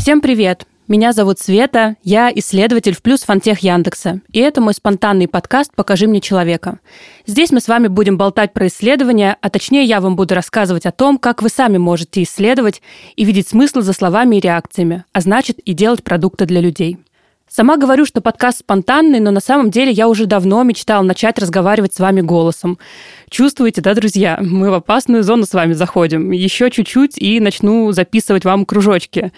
Всем привет! Меня зовут Света, я исследователь в Плюс Фантех Яндекса, и это мой спонтанный подкаст «Покажи мне человека». Здесь мы с вами будем болтать про исследования, а точнее я вам буду рассказывать о том, как вы сами можете исследовать и видеть смысл за словами и реакциями, а значит и делать продукты для людей. Сама говорю, что подкаст спонтанный, но на самом деле я уже давно мечтала начать разговаривать с вами голосом. Чувствуете, да, друзья? Мы в опасную зону с вами заходим. Еще чуть-чуть и начну записывать вам кружочки.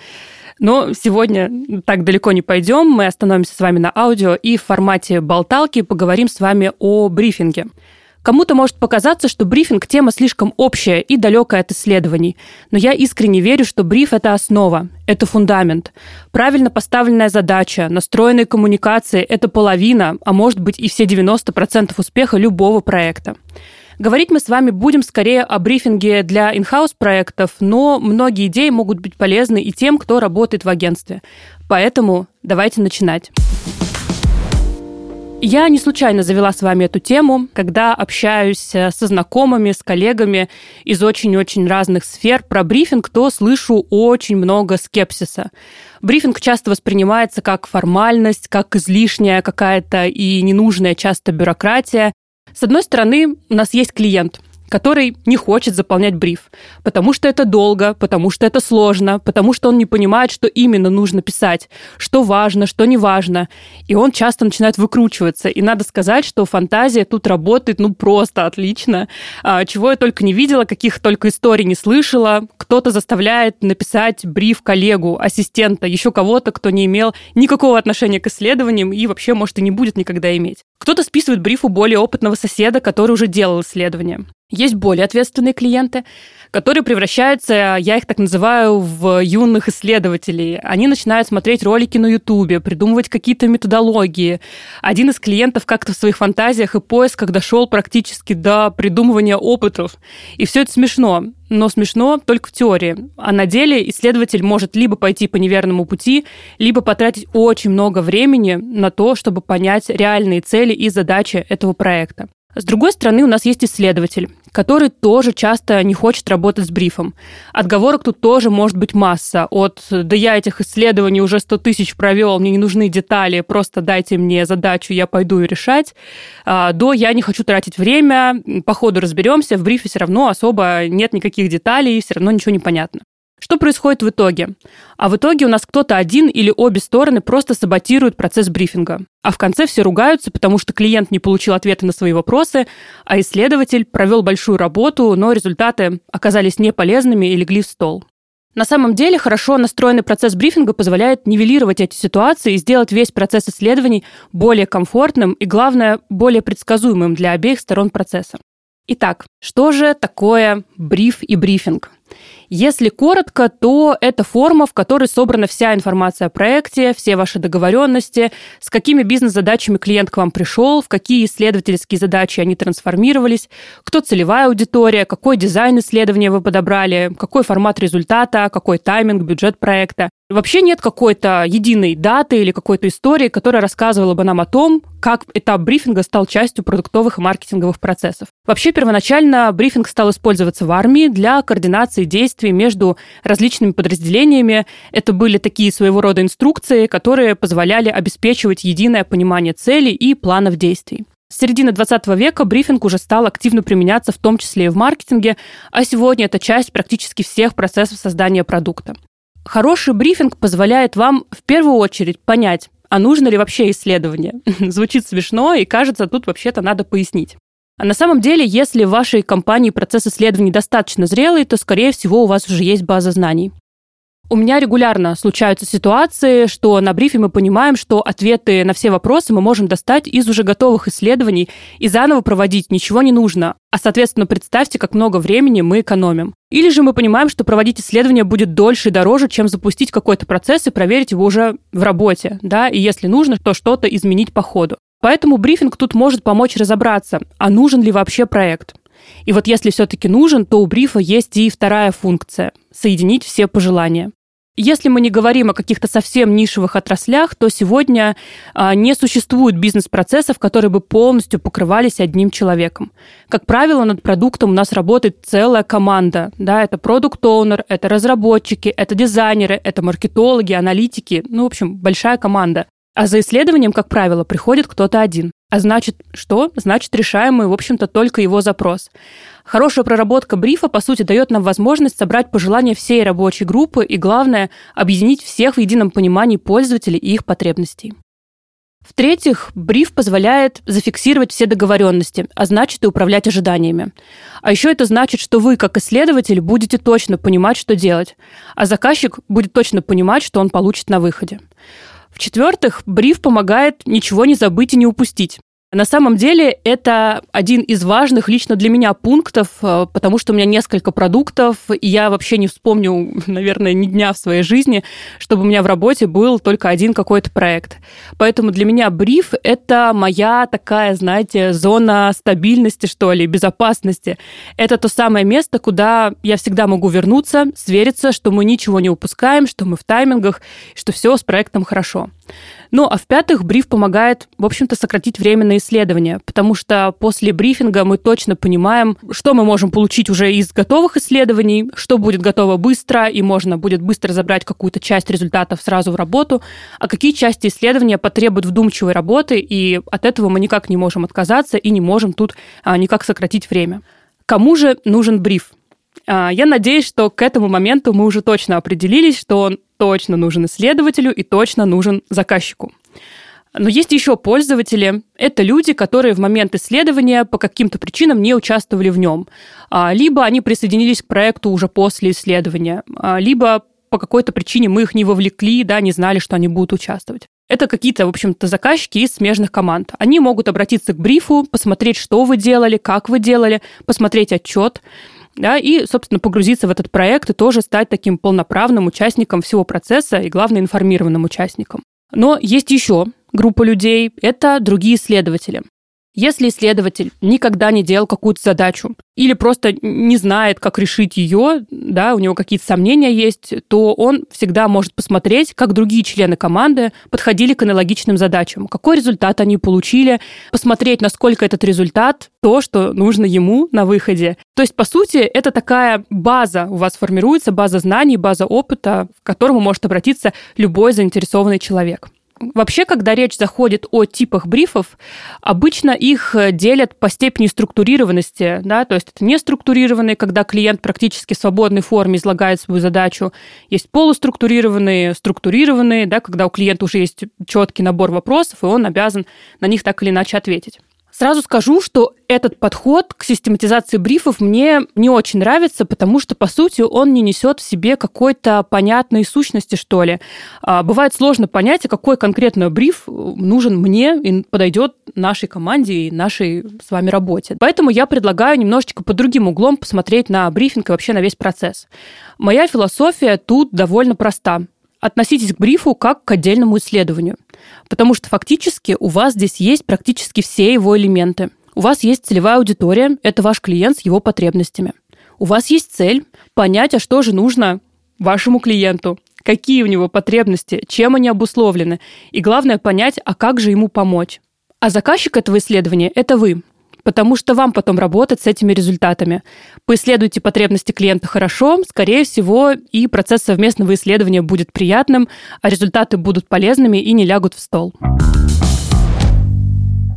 Но сегодня так далеко не пойдем. Мы остановимся с вами на аудио и в формате болталки поговорим с вами о брифинге. Кому-то может показаться, что брифинг – тема слишком общая и далекая от исследований. Но я искренне верю, что бриф – это основа, это фундамент. Правильно поставленная задача, настроенные коммуникации – это половина, а может быть и все 90% успеха любого проекта. Говорить мы с вами будем скорее о брифинге для инхаус проектов, но многие идеи могут быть полезны и тем, кто работает в агентстве. Поэтому давайте начинать. Я не случайно завела с вами эту тему, когда общаюсь э, со знакомыми, с коллегами из очень-очень разных сфер про брифинг, то слышу очень много скепсиса. Брифинг часто воспринимается как формальность, как излишняя какая-то и ненужная часто бюрократия. С одной стороны, у нас есть клиент – который не хочет заполнять бриф, потому что это долго, потому что это сложно, потому что он не понимает, что именно нужно писать, что важно, что не важно. И он часто начинает выкручиваться. И надо сказать, что фантазия тут работает ну просто отлично. А, чего я только не видела, каких только историй не слышала. Кто-то заставляет написать бриф коллегу, ассистента, еще кого-то, кто не имел никакого отношения к исследованиям и вообще, может, и не будет никогда иметь. Кто-то списывает бриф у более опытного соседа, который уже делал исследование. Есть более ответственные клиенты, которые превращаются, я их так называю, в юных исследователей. Они начинают смотреть ролики на Ютубе, придумывать какие-то методологии. Один из клиентов как-то в своих фантазиях и поисках дошел практически до придумывания опытов. И все это смешно но смешно только в теории. А на деле исследователь может либо пойти по неверному пути, либо потратить очень много времени на то, чтобы понять реальные цели и задачи этого проекта. С другой стороны, у нас есть исследователь, который тоже часто не хочет работать с брифом. Отговорок тут тоже может быть масса. От «да я этих исследований уже 100 тысяч провел, мне не нужны детали, просто дайте мне задачу, я пойду и решать», а, до «я не хочу тратить время, по ходу разберемся, в брифе все равно особо нет никаких деталей, все равно ничего не понятно». Что происходит в итоге? А в итоге у нас кто-то один или обе стороны просто саботируют процесс брифинга. А в конце все ругаются, потому что клиент не получил ответы на свои вопросы, а исследователь провел большую работу, но результаты оказались неполезными и легли в стол. На самом деле хорошо настроенный процесс брифинга позволяет нивелировать эти ситуации и сделать весь процесс исследований более комфортным и, главное, более предсказуемым для обеих сторон процесса. Итак, что же такое бриф и брифинг? Если коротко, то это форма, в которой собрана вся информация о проекте, все ваши договоренности, с какими бизнес-задачами клиент к вам пришел, в какие исследовательские задачи они трансформировались, кто целевая аудитория, какой дизайн исследования вы подобрали, какой формат результата, какой тайминг, бюджет проекта. Вообще нет какой-то единой даты или какой-то истории, которая рассказывала бы нам о том, как этап брифинга стал частью продуктовых и маркетинговых процессов. Вообще первоначально брифинг стал использоваться в армии для координации действий между различными подразделениями. Это были такие своего рода инструкции, которые позволяли обеспечивать единое понимание целей и планов действий. С середины 20 века брифинг уже стал активно применяться в том числе и в маркетинге, а сегодня это часть практически всех процессов создания продукта. Хороший брифинг позволяет вам в первую очередь понять, а нужно ли вообще исследование. Звучит смешно, и кажется, тут вообще-то надо пояснить. А на самом деле, если в вашей компании процесс исследований достаточно зрелый, то, скорее всего, у вас уже есть база знаний. У меня регулярно случаются ситуации, что на брифе мы понимаем, что ответы на все вопросы мы можем достать из уже готовых исследований и заново проводить ничего не нужно. А, соответственно, представьте, как много времени мы экономим. Или же мы понимаем, что проводить исследование будет дольше и дороже, чем запустить какой-то процесс и проверить его уже в работе, да, и если нужно, то что-то изменить по ходу. Поэтому брифинг тут может помочь разобраться, а нужен ли вообще проект. И вот если все-таки нужен, то у брифа есть и вторая функция – соединить все пожелания. Если мы не говорим о каких-то совсем нишевых отраслях, то сегодня а, не существует бизнес-процессов, которые бы полностью покрывались одним человеком. Как правило, над продуктом у нас работает целая команда. Да, это продукт-оунер, это разработчики, это дизайнеры, это маркетологи, аналитики. Ну, в общем, большая команда. А за исследованием, как правило, приходит кто-то один. А значит, что? Значит, решаем мы, в общем-то, только его запрос. Хорошая проработка брифа, по сути, дает нам возможность собрать пожелания всей рабочей группы и, главное, объединить всех в едином понимании пользователей и их потребностей. В-третьих, бриф позволяет зафиксировать все договоренности, а значит и управлять ожиданиями. А еще это значит, что вы, как исследователь, будете точно понимать, что делать, а заказчик будет точно понимать, что он получит на выходе. В-четвертых, бриф помогает ничего не забыть и не упустить. На самом деле это один из важных лично для меня пунктов, э, потому что у меня несколько продуктов, и я вообще не вспомню, наверное, ни дня в своей жизни, чтобы у меня в работе был только один какой-то проект. Поэтому для меня бриф — это моя такая, знаете, зона стабильности, что ли, безопасности. Это то самое место, куда я всегда могу вернуться, свериться, что мы ничего не упускаем, что мы в таймингах, что все с проектом хорошо. Ну, а в-пятых, бриф помогает, в общем-то, сократить время на исследование, потому что после брифинга мы точно понимаем, что мы можем получить уже из готовых исследований, что будет готово быстро, и можно будет быстро забрать какую-то часть результатов сразу в работу, а какие части исследования потребуют вдумчивой работы, и от этого мы никак не можем отказаться и не можем тут а, никак сократить время. Кому же нужен бриф? А, я надеюсь, что к этому моменту мы уже точно определились, что он точно нужен исследователю и точно нужен заказчику. Но есть еще пользователи. Это люди, которые в момент исследования по каким-то причинам не участвовали в нем. А, либо они присоединились к проекту уже после исследования, а, либо по какой-то причине мы их не вовлекли, да, не знали, что они будут участвовать. Это какие-то, в общем-то, заказчики из смежных команд. Они могут обратиться к брифу, посмотреть, что вы делали, как вы делали, посмотреть отчет да, и, собственно, погрузиться в этот проект и тоже стать таким полноправным участником всего процесса и, главное, информированным участником. Но есть еще группа людей, это другие исследователи. Если исследователь никогда не делал какую-то задачу или просто не знает, как решить ее, да, у него какие-то сомнения есть, то он всегда может посмотреть, как другие члены команды подходили к аналогичным задачам, какой результат они получили, посмотреть, насколько этот результат то, что нужно ему на выходе. То есть, по сути, это такая база у вас формируется, база знаний, база опыта, к которому может обратиться любой заинтересованный человек. Вообще, когда речь заходит о типах брифов, обычно их э, делят по степени структурированности, да, то есть это не структурированные, когда клиент практически в свободной форме излагает свою задачу, есть полуструктурированные, структурированные, да, когда у клиента уже есть четкий набор вопросов, и он обязан на них так или иначе ответить. Сразу скажу, что этот подход к систематизации брифов мне не очень нравится, потому что, по сути, он не несет в себе какой-то понятной сущности, что ли. А, бывает сложно понять, а какой конкретно бриф нужен мне и подойдет нашей команде и нашей с вами работе. Поэтому я предлагаю немножечко под другим углом посмотреть на брифинг и вообще на весь процесс. Моя философия тут довольно проста относитесь к брифу как к отдельному исследованию, потому что фактически у вас здесь есть практически все его элементы. У вас есть целевая аудитория, это ваш клиент с его потребностями. У вас есть цель понять, а что же нужно вашему клиенту, какие у него потребности, чем они обусловлены, и главное понять, а как же ему помочь. А заказчик этого исследования – это вы потому что вам потом работать с этими результатами. Поисследуйте потребности клиента хорошо, скорее всего, и процесс совместного исследования будет приятным, а результаты будут полезными и не лягут в стол.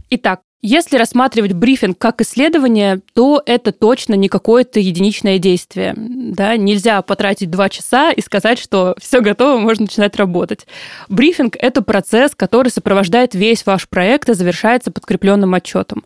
Итак, если рассматривать брифинг как исследование, то это точно не какое-то единичное действие. Да? Нельзя потратить два часа и сказать, что все готово, можно начинать работать. Брифинг – это процесс, который сопровождает весь ваш проект и завершается подкрепленным отчетом.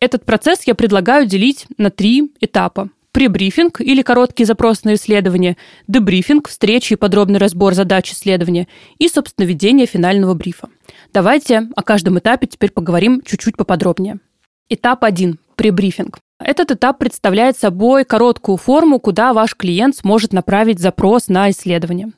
Этот процесс я предлагаю делить на три этапа пребрифинг или короткий запрос на исследование, дебрифинг, встречи и подробный разбор задач исследования и, собственно, ведение финального брифа. Давайте о каждом этапе теперь поговорим чуть-чуть поподробнее. Этап 1 – пребрифинг. Этот этап представляет собой короткую форму, куда ваш клиент сможет направить запрос на исследование.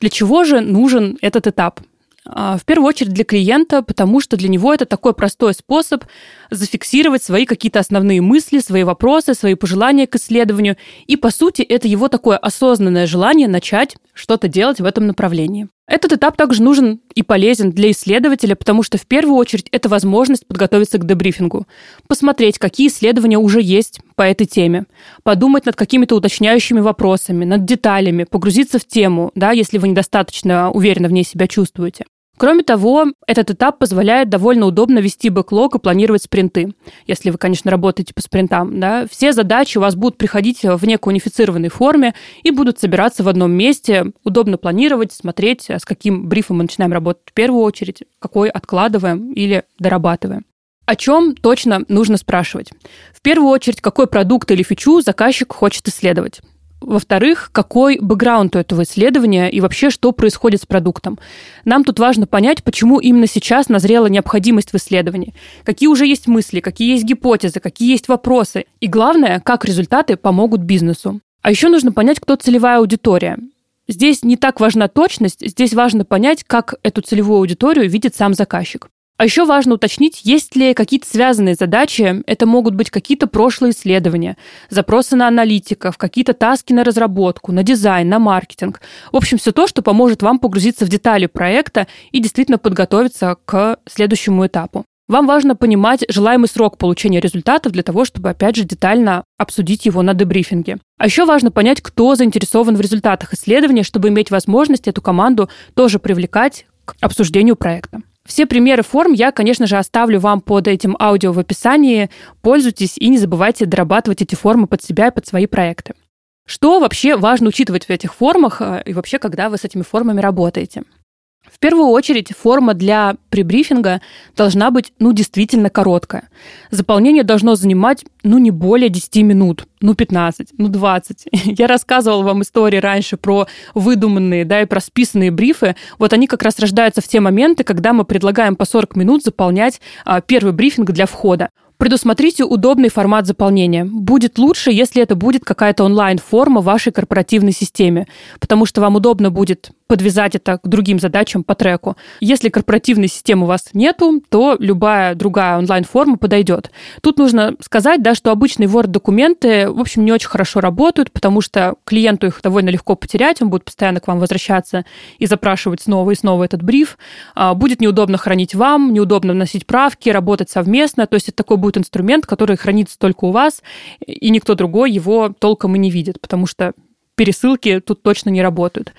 Для чего же нужен этот этап? А, в первую очередь для клиента, потому что для него это такой простой способ зафиксировать свои какие-то основные мысли, свои вопросы, свои пожелания к исследованию. И, по сути, это его такое осознанное желание начать что-то делать в этом направлении. Этот этап также нужен и полезен для исследователя, потому что в первую очередь это возможность подготовиться к дебрифингу, посмотреть, какие исследования уже есть по этой теме, подумать над какими-то уточняющими вопросами, над деталями, погрузиться в тему, да, если вы недостаточно уверенно в ней себя чувствуете. Кроме того, этот этап позволяет довольно удобно вести бэклог и планировать спринты. Если вы, конечно, работаете по спринтам. Да? Все задачи у вас будут приходить в некой унифицированной форме и будут собираться в одном месте. Удобно планировать, смотреть, с каким брифом мы начинаем работать в первую очередь, какой откладываем или дорабатываем. О чем точно нужно спрашивать? В первую очередь, какой продукт или фичу заказчик хочет исследовать. Во-вторых, какой бэкграунд у этого исследования и вообще, что происходит с продуктом. Нам тут важно понять, почему именно сейчас назрела необходимость в исследовании. Какие уже есть мысли, какие есть гипотезы, какие есть вопросы. И главное, как результаты помогут бизнесу. А еще нужно понять, кто целевая аудитория. Здесь не так важна точность, здесь важно понять, как эту целевую аудиторию видит сам заказчик. А еще важно уточнить, есть ли какие-то связанные задачи. Это могут быть какие-то прошлые исследования, запросы на аналитиков, какие-то таски на разработку, на дизайн, на маркетинг. В общем, все то, что поможет вам погрузиться в детали проекта и действительно подготовиться к следующему этапу. Вам важно понимать желаемый срок получения результатов для того, чтобы, опять же, детально обсудить его на дебрифинге. А еще важно понять, кто заинтересован в результатах исследования, чтобы иметь возможность эту команду тоже привлекать к обсуждению проекта. Все примеры форм я, конечно же, оставлю вам под этим аудио в описании. Пользуйтесь и не забывайте дорабатывать эти формы под себя и под свои проекты. Что вообще важно учитывать в этих формах э, и вообще, когда вы с этими формами работаете? В первую очередь, форма для прибрифинга должна быть, ну, действительно короткая. Заполнение должно занимать, ну, не более 10 минут, ну, 15, ну, 20. Я рассказывала вам истории раньше про выдуманные, да, и про списанные брифы. Вот они как раз рождаются в те моменты, когда мы предлагаем по 40 минут заполнять а, первый брифинг для входа. Предусмотрите удобный формат заполнения. Будет лучше, если это будет какая-то онлайн-форма в вашей корпоративной системе, потому что вам удобно будет подвязать это к другим задачам по треку. Если корпоративной системы у вас нету, то любая другая онлайн-форма подойдет. Тут нужно сказать, да, что обычные Word-документы, в общем, не очень хорошо работают, потому что клиенту их довольно легко потерять, он будет постоянно к вам возвращаться и запрашивать снова и снова этот бриф. А, будет неудобно хранить вам, неудобно вносить правки, работать совместно. То есть это такой будет инструмент, который хранится только у вас, и никто другой его толком и не видит, потому что пересылки тут точно не работают.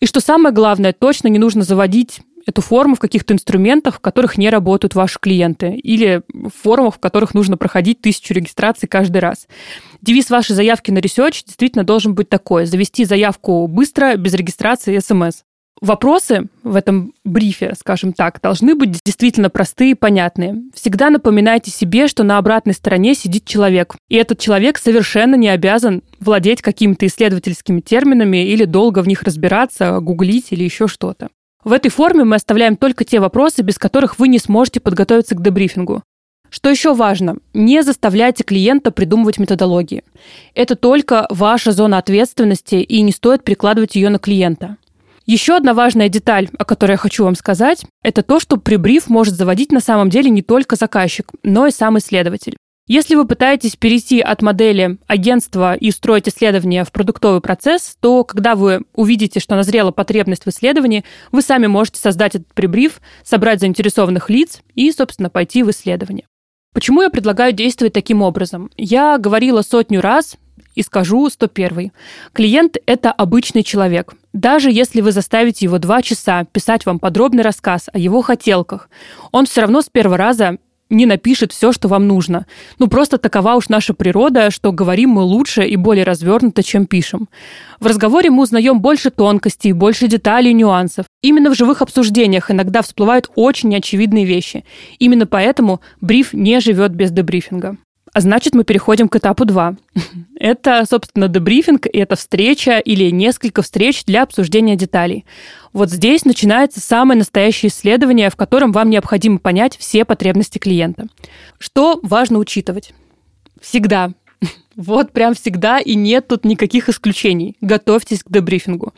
И что самое главное, точно не нужно заводить эту форму в каких-то инструментах, в которых не работают ваши клиенты, или в форумах, в которых нужно проходить тысячу регистраций каждый раз. Девиз вашей заявки на research действительно должен быть такой. Завести заявку быстро, без регистрации и смс. Вопросы в этом брифе, скажем так, должны быть действительно простые и понятные. Всегда напоминайте себе, что на обратной стороне сидит человек, и этот человек совершенно не обязан владеть какими-то исследовательскими терминами или долго в них разбираться, гуглить или еще что-то. В этой форме мы оставляем только те вопросы, без которых вы не сможете подготовиться к дебрифингу. Что еще важно? Не заставляйте клиента придумывать методологии. Это только ваша зона ответственности, и не стоит перекладывать ее на клиента. Еще одна важная деталь, о которой я хочу вам сказать, это то, что прибриф может заводить на самом деле не только заказчик, но и сам исследователь. Если вы пытаетесь перейти от модели агентства и строить исследование в продуктовый процесс, то когда вы увидите, что назрела потребность в исследовании, вы сами можете создать этот прибриф, собрать заинтересованных лиц и, собственно, пойти в исследование. Почему я предлагаю действовать таким образом? Я говорила сотню раз, и скажу 101. Клиент – это обычный человек. Даже если вы заставите его два часа писать вам подробный рассказ о его хотелках, он все равно с первого раза не напишет все, что вам нужно. Ну, просто такова уж наша природа, что говорим мы лучше и более развернуто, чем пишем. В разговоре мы узнаем больше тонкостей, больше деталей и нюансов. Именно в живых обсуждениях иногда всплывают очень неочевидные вещи. Именно поэтому бриф не живет без дебрифинга. А значит, мы переходим к этапу 2. Это, собственно, дебрифинг, и это встреча или несколько встреч для обсуждения деталей. Вот здесь начинается самое настоящее исследование, в котором вам необходимо понять все потребности клиента. Что важно учитывать? Всегда Вот прям всегда и нет тут никаких исключений. Готовьтесь к дебрифингу.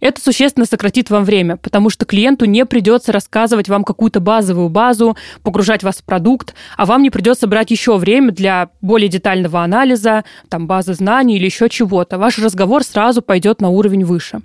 Это существенно сократит вам время, потому что клиенту не придется рассказывать вам какую-то базовую базу, погружать вас в продукт, а вам не придется брать еще время для более детального анализа, там базы знаний или еще чего-то. Ваш разговор сразу пойдет на уровень выше.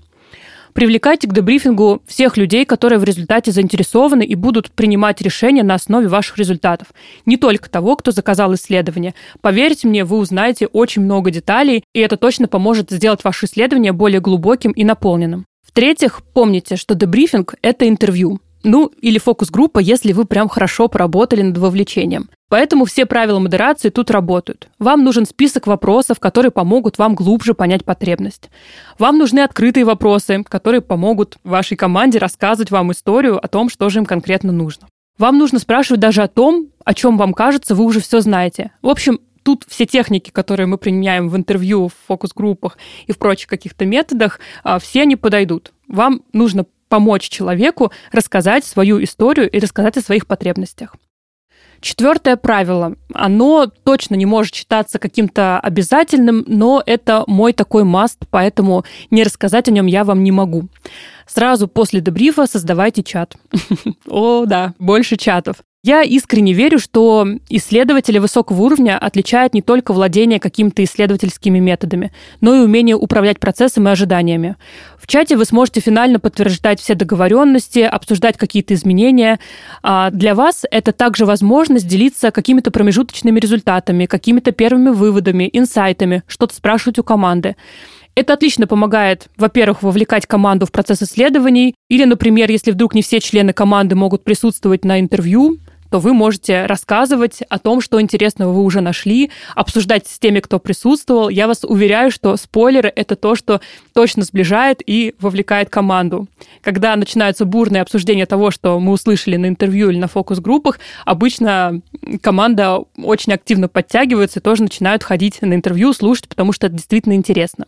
Привлекайте к дебрифингу всех людей, которые в результате заинтересованы и будут принимать решения на основе ваших результатов. Не только того, кто заказал исследование. Поверьте мне, вы узнаете очень много деталей, и это точно поможет сделать ваше исследование более глубоким и наполненным. В-третьих, помните, что дебрифинг – это интервью. Ну, или фокус-группа, если вы прям хорошо поработали над вовлечением. Поэтому все правила модерации тут работают. Вам нужен список вопросов, которые помогут вам глубже понять потребность. Вам нужны открытые вопросы, которые помогут вашей команде рассказывать вам историю о том, что же им конкретно нужно. Вам нужно спрашивать даже о том, о чем вам кажется, вы уже все знаете. В общем, тут все техники, которые мы применяем в интервью, в фокус-группах и в прочих каких-то методах, а, все они подойдут. Вам нужно помочь человеку рассказать свою историю и рассказать о своих потребностях. Четвертое правило. Оно точно не может считаться каким-то обязательным, но это мой такой маст, поэтому не рассказать о нем я вам не могу. Сразу после дебрифа создавайте чат. О, да, больше чатов. Я искренне верю, что исследователи высокого уровня отличают не только владение какими-то исследовательскими методами, но и умение управлять процессом и ожиданиями. В чате вы сможете финально подтверждать все договоренности, обсуждать какие-то изменения. А для вас это также возможность делиться какими-то промежуточными результатами, какими-то первыми выводами, инсайтами, что-то спрашивать у команды. Это отлично помогает, во-первых, вовлекать команду в процесс исследований, или, например, если вдруг не все члены команды могут присутствовать на интервью, то вы можете рассказывать о том, что интересного вы уже нашли, обсуждать с теми, кто присутствовал. Я вас уверяю, что спойлеры — это то, что точно сближает и вовлекает команду. Когда начинаются бурные обсуждения того, что мы услышали на интервью или на фокус-группах, обычно команда очень активно подтягивается и тоже начинают ходить на интервью, слушать, потому что это действительно интересно.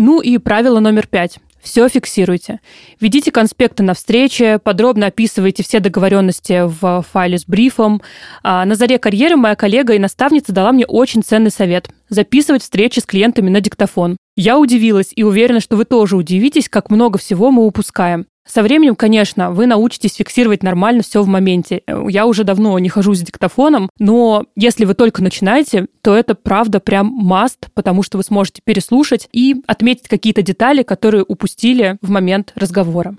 Ну и правило номер пять. Все фиксируйте. Ведите конспекты на встрече, подробно описывайте все договоренности в файле с брифом. А на заре карьеры моя коллега и наставница дала мне очень ценный совет – записывать встречи с клиентами на диктофон. Я удивилась и уверена, что вы тоже удивитесь, как много всего мы упускаем. Со временем, конечно, вы научитесь фиксировать нормально все в моменте. Я уже давно не хожу с диктофоном, но если вы только начинаете, то это правда прям маст, потому что вы сможете переслушать и отметить какие-то детали, которые упустили в момент разговора.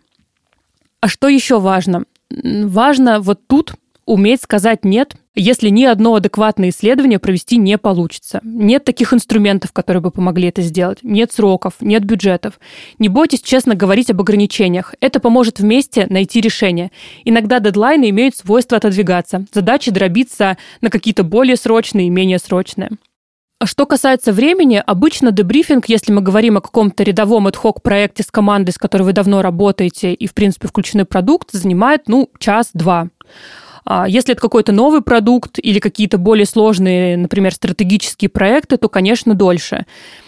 А что еще важно? Важно вот тут уметь сказать «нет», если ни одно адекватное исследование провести не получится. Нет таких инструментов, которые бы помогли это сделать. Нет сроков, нет бюджетов. Не бойтесь честно говорить об ограничениях. Это поможет вместе найти решение. Иногда дедлайны имеют свойство отодвигаться. Задачи дробиться на какие-то более срочные и менее срочные. А что касается времени, обычно дебрифинг, если мы говорим о каком-то рядовом ad проекте с командой, с которой вы давно работаете и, в принципе, включены продукт, занимает, ну, час-два. А если это какой-то новый продукт или какие-то более сложные, например, стратегические проекты, то, конечно, дольше.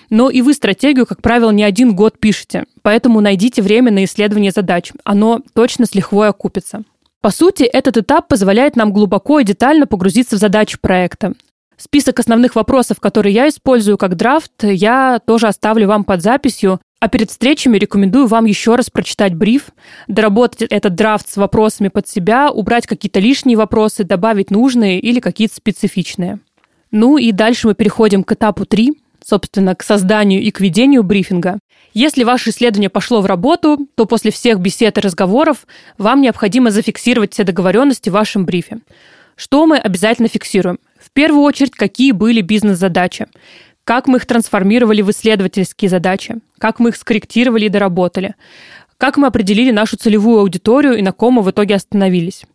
Но и вы стратегию, как правило, не один год пишете. Поэтому найдите время на исследование задач. Оно точно с лихвой окупится. По сути, этот этап позволяет нам глубоко и детально погрузиться в задачу проекта. Список основных вопросов, которые я использую как драфт, я тоже оставлю вам под записью. А перед встречами рекомендую вам еще раз прочитать бриф, доработать этот драфт с вопросами под себя, убрать какие-то лишние вопросы, добавить нужные или какие-то специфичные. Ну и дальше мы переходим к этапу 3, собственно, к созданию и к ведению брифинга. Если ваше исследование пошло в работу, то после всех бесед и разговоров вам необходимо зафиксировать все договоренности в вашем брифе. Что мы обязательно фиксируем? В первую очередь, какие были бизнес-задачи как мы их трансформировали в исследовательские задачи, как мы их скорректировали и доработали, как мы определили нашу целевую аудиторию и на ком мы в итоге остановились,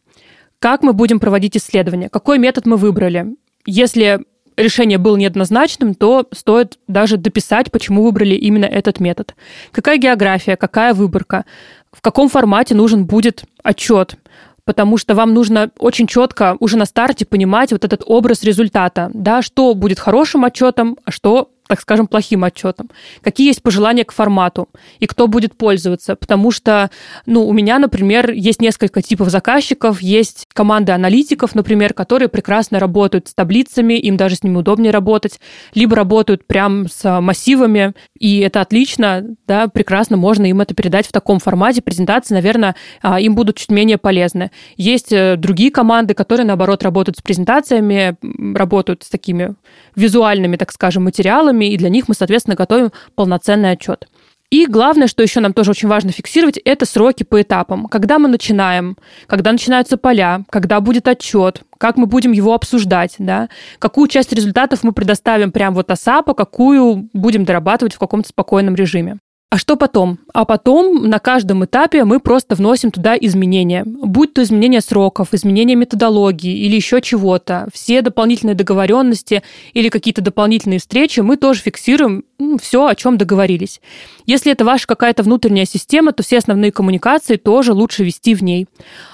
как мы будем проводить исследования, какой метод мы выбрали. Если решение было неоднозначным, то стоит даже дописать, почему выбрали именно этот метод. Какая география, какая выборка, в каком формате нужен будет отчет, потому что вам нужно очень четко уже на старте понимать вот этот образ результата, да, что будет хорошим отчетом, а что так скажем, плохим отчетом, какие есть пожелания к формату и кто будет пользоваться. Потому что, ну, у меня, например, есть несколько типов заказчиков, есть команды аналитиков, например, которые прекрасно работают с таблицами, им даже с ними удобнее работать, либо работают прям с массивами, и это отлично, да, прекрасно можно им это передать в таком формате. Презентации, наверное, а, им будут чуть менее полезны. Есть э, другие команды, которые, наоборот, работают с презентациями, работают с такими визуальными, так скажем, материалами, и для них мы, соответственно, готовим полноценный отчет. И главное, что еще нам тоже очень важно фиксировать, это сроки по этапам. Когда мы начинаем, когда начинаются поля, когда будет отчет, как мы будем его обсуждать, да, какую часть результатов мы предоставим прямо вот АСАПа, какую будем дорабатывать в каком-то спокойном режиме. А что потом? А потом на каждом этапе мы просто вносим туда изменения. Будь то изменения сроков, изменения методологии или еще чего-то. Все дополнительные договоренности или какие-то дополнительные встречи мы тоже фиксируем ну, все, о чем договорились. Если это ваша какая-то внутренняя система, то все основные коммуникации тоже лучше вести в ней.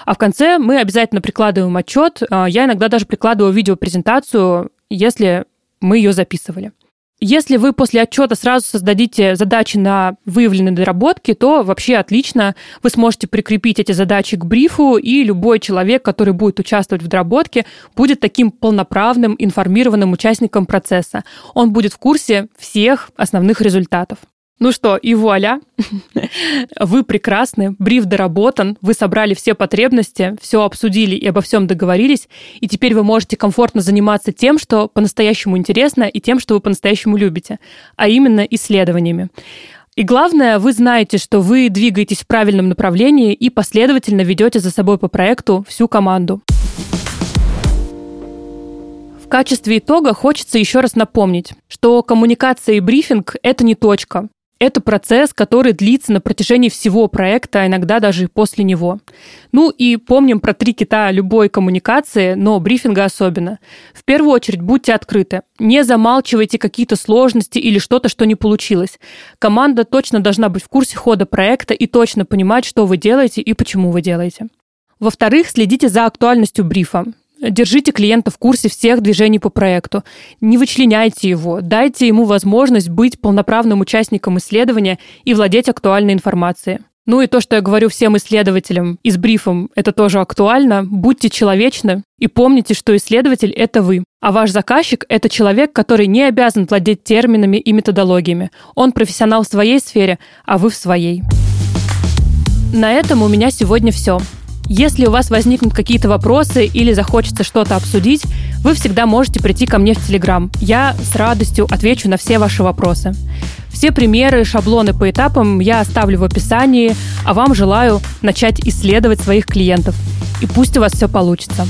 А в конце мы обязательно прикладываем отчет. А, я иногда даже прикладываю видеопрезентацию, если мы ее записывали. Если вы после отчета сразу создадите задачи на выявленные доработки, то вообще отлично. Вы сможете прикрепить эти задачи к брифу, и любой человек, который будет участвовать в доработке, будет таким полноправным, информированным участником процесса. Он будет в курсе всех основных результатов. Ну что, и вуаля, вы прекрасны, бриф доработан, вы собрали все потребности, все обсудили и обо всем договорились, и теперь вы можете комфортно заниматься тем, что по-настоящему интересно, и тем, что вы по-настоящему любите, а именно исследованиями. И главное, вы знаете, что вы двигаетесь в правильном направлении и последовательно ведете за собой по проекту всю команду. В качестве итога хочется еще раз напомнить, что коммуникация и брифинг – это не точка. Это процесс, который длится на протяжении всего проекта, а иногда даже и после него. Ну и помним про три кита любой коммуникации, но брифинга особенно. В первую очередь будьте открыты. Не замалчивайте какие-то сложности или что-то, что не получилось. Команда точно должна быть в курсе хода проекта и точно понимать, что вы делаете и почему вы делаете. Во-вторых, следите за актуальностью брифа. Держите клиента в курсе всех движений по проекту. Не вычленяйте его. Дайте ему возможность быть полноправным участником исследования и владеть актуальной информацией. Ну и то, что я говорю всем исследователям и с брифом, это тоже актуально. Будьте человечны и помните, что исследователь – это вы. А ваш заказчик – это человек, который не обязан владеть терминами и методологиями. Он профессионал в своей сфере, а вы в своей. На этом у меня сегодня все. Если у вас возникнут какие-то вопросы или захочется что-то обсудить, вы всегда можете прийти ко мне в Телеграм. Я с радостью отвечу на все ваши вопросы. Все примеры, шаблоны по этапам я оставлю в описании, а вам желаю начать исследовать своих клиентов. И пусть у вас все получится.